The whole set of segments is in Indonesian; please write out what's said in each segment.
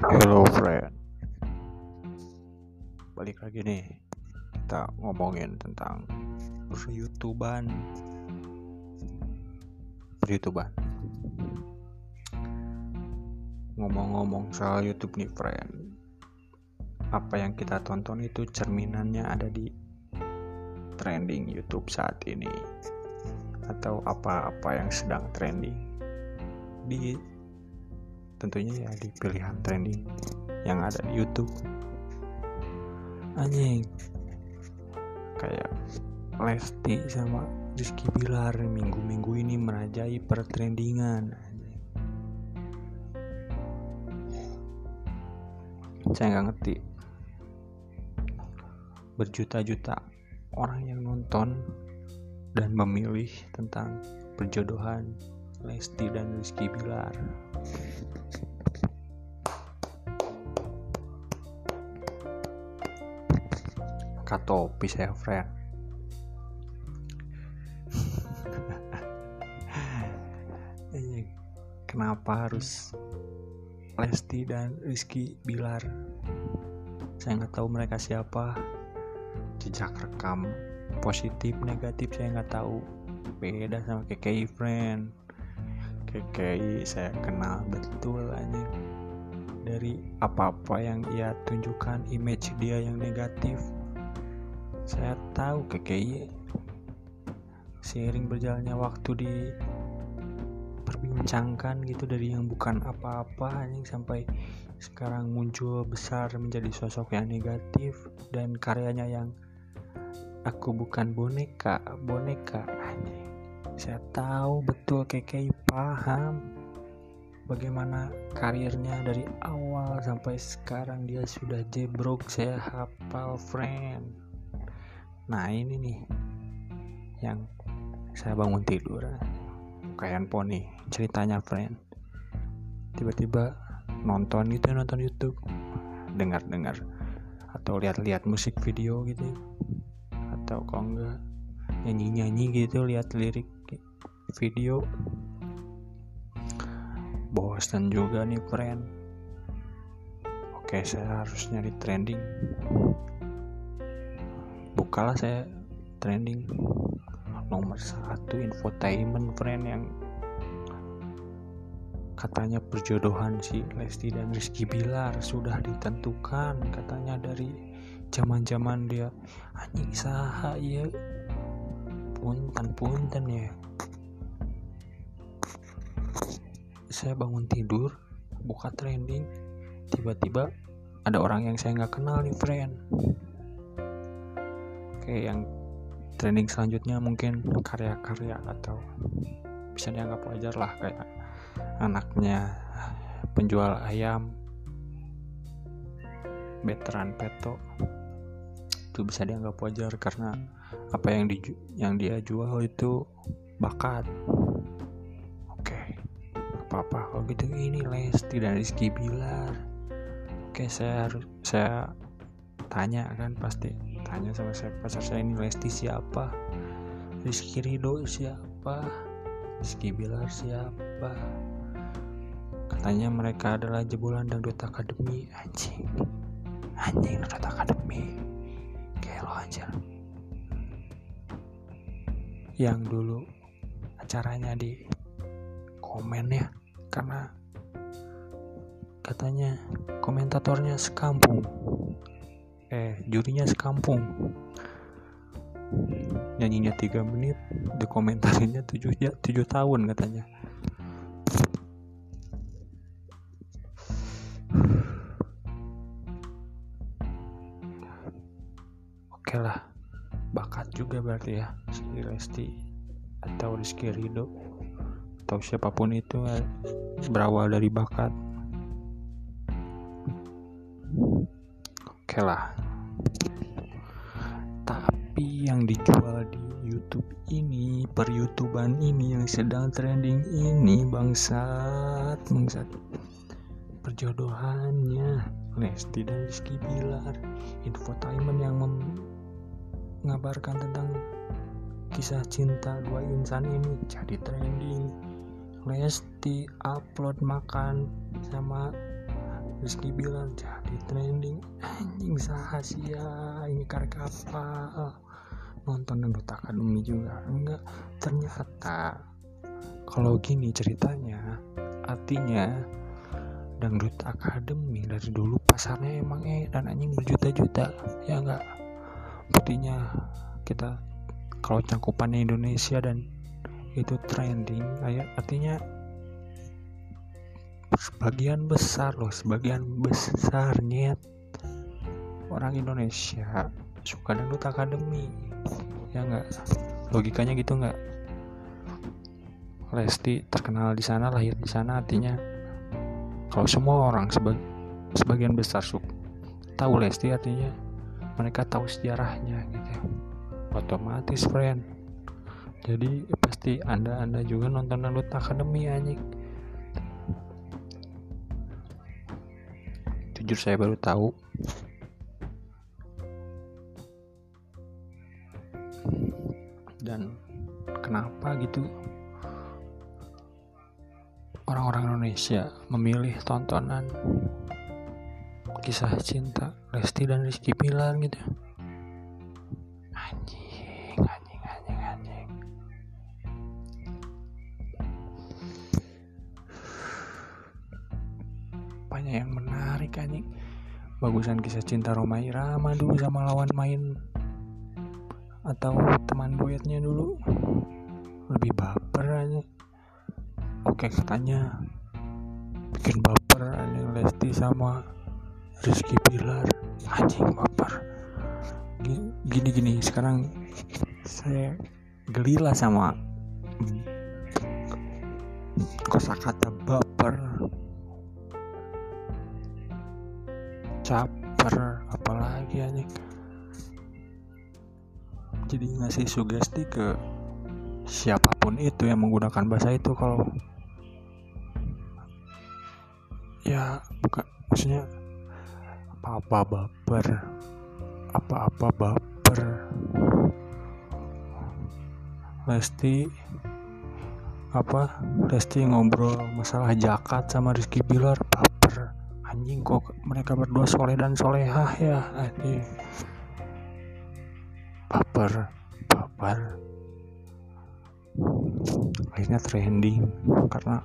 Hello friend. Balik lagi nih. Kita ngomongin tentang Per-youtuban Per-youtuban Ngomong-ngomong soal youtube nih friend. Apa yang kita tonton itu cerminannya ada di Trending youtube saat ini. Atau apa-apa yang sedang trending Di tentunya ya di pilihan trending yang ada di YouTube. Anjing. Kayak Lesti sama Rizky Bilar minggu-minggu ini merajai pertrendingan saya nggak ngerti. Berjuta-juta orang yang nonton dan memilih tentang perjodohan Lesti dan Rizky Bilar. Topi saya friend kenapa harus Lesti dan Rizky Bilar? Saya nggak tahu mereka siapa. Jejak rekam positif negatif saya nggak tahu. Beda sama KKI friend KKI saya kenal betul aja dari apa-apa yang ia tunjukkan image dia yang negatif. Saya tahu KKI seiring berjalannya waktu di perbincangkan gitu dari yang bukan apa-apa anjing sampai sekarang muncul besar menjadi sosok yang negatif dan karyanya yang aku bukan boneka boneka anjing saya tahu betul KKI paham bagaimana karirnya dari awal sampai sekarang dia sudah jebrok saya hafal friend. Nah ini nih yang saya bangun tidur. Kayak poni ceritanya friend. Tiba-tiba nonton gitu nonton YouTube. Dengar-dengar. Atau lihat-lihat musik video gitu atau kok enggak nyanyi-nyanyi gitu lihat lirik video. Bosan juga nih friend. Oke saya harus nyari trending. Bukalah saya trending. Nomor satu infotainment friend yang katanya perjodohan si Lesti dan Rizky Bilar sudah ditentukan. Katanya dari zaman-zaman dia. Anjing saha ya punten punten ya saya bangun tidur buka trending tiba-tiba ada orang yang saya nggak kenal nih friend. Oke, yang trending selanjutnya mungkin karya-karya atau bisa dianggap wajar lah kayak anaknya penjual ayam veteran peto. Itu bisa dianggap wajar karena apa yang di yang dia jual itu bakat apa apa kalau gitu ini Lesti dan Rizky Bilar. Oke saya harus saya tanya kan pasti tanya sama saya pacar saya ini Lesti siapa? Rizky Ridho siapa? Rizky Bilar siapa? Katanya mereka adalah jebolan dangdut akademi. Anjing. Anjing dangdut akademi. Kayak lo aja yang dulu acaranya di komen ya karena katanya komentatornya sekampung. Eh jurinya sekampung. Nyanyinya tiga menit dikomentarinnya tujuh ya tujuh tahun katanya. Oke lah bakat juga berarti ya si Lesti atau Rizky Ridho atau siapa pun itu eh, berawal dari bakat. Oke lah. Tapi yang dijual di YouTube ini per YouTubean ini yang sedang trending ini bangsat bangsat. Perjodohannya. Lesti dan Rizky Bilar. Infotainment yang mengabarkan tentang kisah cinta dua insan ini. Jadi trending Lesti upload makan sama Rizky bilang jadi trending. Anjing sahasia ini karek apa nonton dangdut akademi juga. Enggak ternyata kalau gini ceritanya artinya dangdut akademi dari dulu pasarnya emang eh dan anjing berjuta-juta. Ya enggak? Buktinya kita kalau cangkupannya Indonesia dan itu trending artinya sebagian besar loh sebagian besarnya orang Indonesia suka dangdut akademi ya nggak? Logikanya gitu nggak? Lesti terkenal di sana lahir di sana artinya kalau semua orang sebag sebagian besar suka tahu Lesti artinya mereka tahu sejarahnya gitu. Otomatis friend jadi pasti anda anda juga nonton dangdut akademi anjing. Jujur saya baru tahu. Dan kenapa gitu? Orang-orang Indonesia memilih tontonan kisah cinta Lesti dan Rizky Pilar gitu. Anjing yang menarik anjing. Bagusan kisah cinta Roma Irama dulu sama lawan main atau teman duetnya dulu. Lebih baper aja oke katanya bikin baper anjing Lesti sama Rizky Pilar anjing baper. Gini gini sekarang saya gelilah sama kosakata baper caper apalagi anjing. Jadi ngasih sugesti ke siapa pun itu yang menggunakan bahasa itu kalau ya bukan maksudnya apa-apa baper apa-apa baper. Lesti apa Lesti ngobrol masalah jakat sama Rizky Bilar anjing kok mereka berdua soleh dan solehah ya? Anjing. Baper baper. Akhirnya trending karena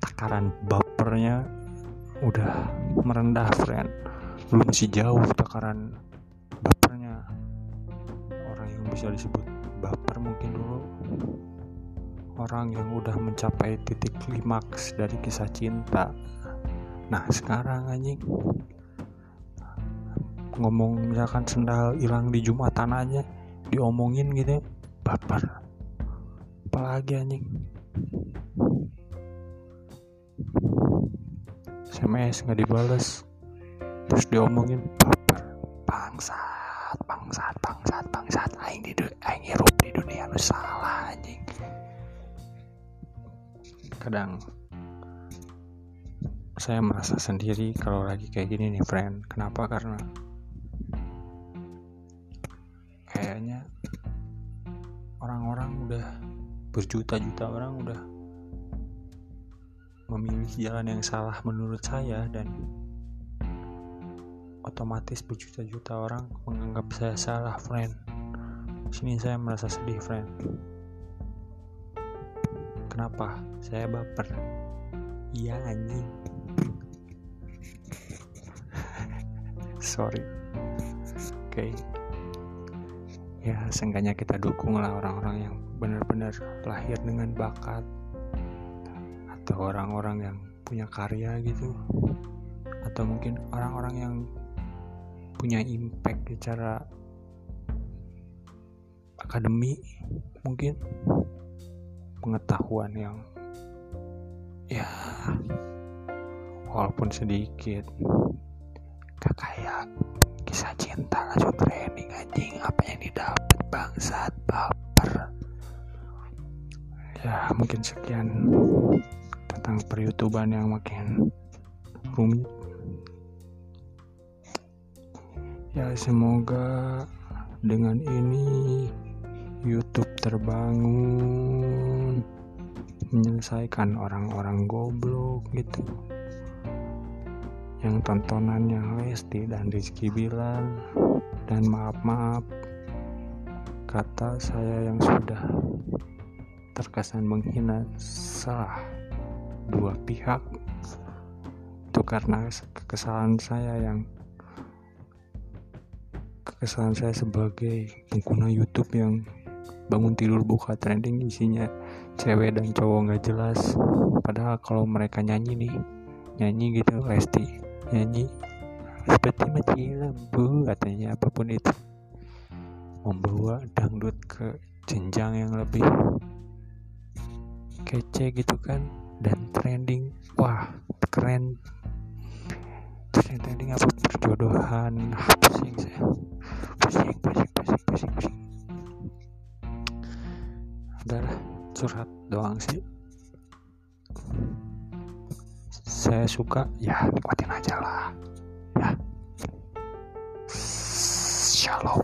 takaran bapernya udah merendah friend. Belum masih jauh takaran bapernya. Orang yang bisa disebut baper mungkin dulu. Orang yang udah mencapai titik klimaks dari kisah cinta nah sekarang anjing. Ngomong misalkan sendal hilang di jumatan aja diomongin gitu baper. Apalagi anjing? SMS nggak dibales terus diomongin baper. Bangsat bangsat bangsat bangsat. Aing di aing hirup di dunia lu salah anjing. Kadang saya merasa sendiri kalau lagi kayak gini nih friend. Kenapa? Karena kayaknya orang-orang udah berjuta-juta orang udah memilih jalan yang salah menurut saya dan otomatis berjuta-juta orang menganggap saya salah friend. Sini saya merasa sedih friend. Kenapa? Saya baper. Iya anjing sorry. Oke. Okay ya seenggaknya kita dukung lah orang-orang yang benar-benar lahir dengan bakat atau orang-orang yang punya karya gitu. Atau mungkin orang-orang yang punya impact secara akademi mungkin. Pengetahuan yang ya walaupun sedikit gak kayak kisah cinta langsung training anjing. Apa yang didapat bangsat baper. Ya mungkin sekian tentang peryoutuban yang makin rumit. Ya semoga dengan ini YouTube terbangun menyelesaikan orang-orang goblok gitu yang tontonannya Lesti dan Rizky bilang dan maaf-maaf kata saya yang sudah terkesan menghina salah dua pihak itu karena kesalahan saya yang kesalahan saya sebagai pengguna YouTube yang bangun tidur buka trending isinya cewek dan cowok nggak jelas. Padahal kalau mereka nyanyi nih nyanyi gitu Lesti nyanyi seperti mati lampu katanya apa pun itu. Membawa dangdut ke jenjang yang lebih kece gitu kan dan trending. Wah keren. Yang trending apa? Perjodohan. Ah, pusing saya. Pusing pusing pusing pusing pusing. Udahlah curhat doang sih. Saya suka ya nikmatin aja lah ya shalom